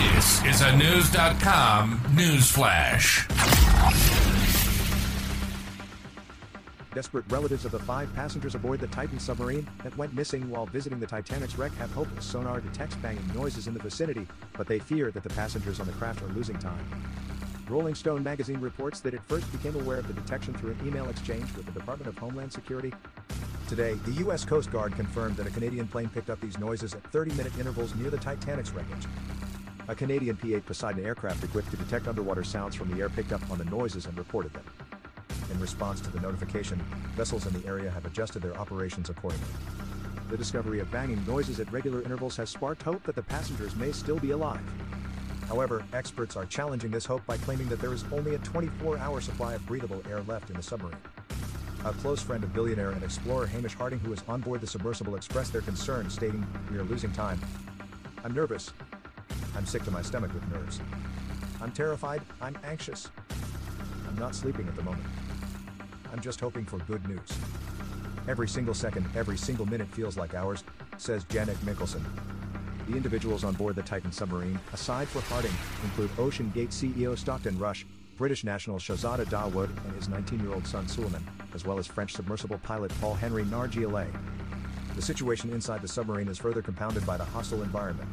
This is a News.com news flash. Desperate relatives of the five passengers aboard the Titan submarine that went missing while visiting the Titanic's wreck have hopeless sonar detects banging noises in the vicinity, but they fear that the passengers on the craft are losing time. Rolling Stone magazine reports that it first became aware of the detection through an email exchange with the Department of Homeland Security. Today, the U.S. Coast Guard confirmed that a Canadian plane picked up these noises at 30 minute intervals near the Titanic's wreckage. A Canadian P 8 Poseidon aircraft equipped to detect underwater sounds from the air picked up on the noises and reported them. In response to the notification, vessels in the area have adjusted their operations accordingly. The discovery of banging noises at regular intervals has sparked hope that the passengers may still be alive. However, experts are challenging this hope by claiming that there is only a 24 hour supply of breathable air left in the submarine. A close friend of billionaire and explorer Hamish Harding, who was on board the submersible, expressed their concern, stating, We are losing time. I'm nervous. I'm sick to my stomach with nerves. I'm terrified. I'm anxious. I'm not sleeping at the moment. I'm just hoping for good news. Every single second, every single minute feels like hours, says Janet Mickelson. The individuals on board the Titan submarine, aside for Harding, include OceanGate CEO Stockton Rush, British national Shahzada Dawood and his 19-year-old son Suleman, as well as French submersible pilot Paul Henry Nargeolet. The situation inside the submarine is further compounded by the hostile environment.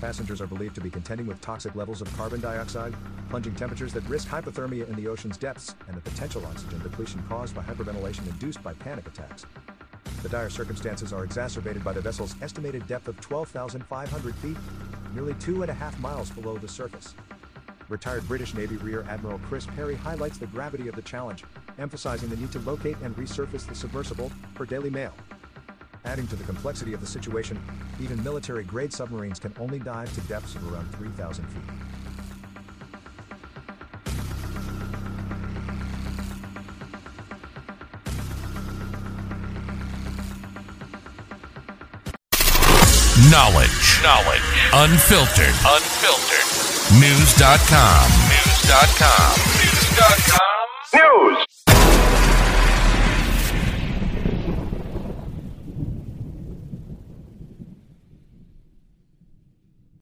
Passengers are believed to be contending with toxic levels of carbon dioxide, plunging temperatures that risk hypothermia in the ocean's depths, and the potential oxygen depletion caused by hyperventilation induced by panic attacks. The dire circumstances are exacerbated by the vessel's estimated depth of 12,500 feet, nearly two and a half miles below the surface. Retired British Navy Rear Admiral Chris Parry highlights the gravity of the challenge, emphasizing the need to locate and resurface the submersible, per Daily Mail. Adding to the complexity of the situation, even military grade submarines can only dive to depths of around 3,000 feet. Knowledge. Knowledge. Unfiltered. Unfiltered. News.com. News.com. News.com. News.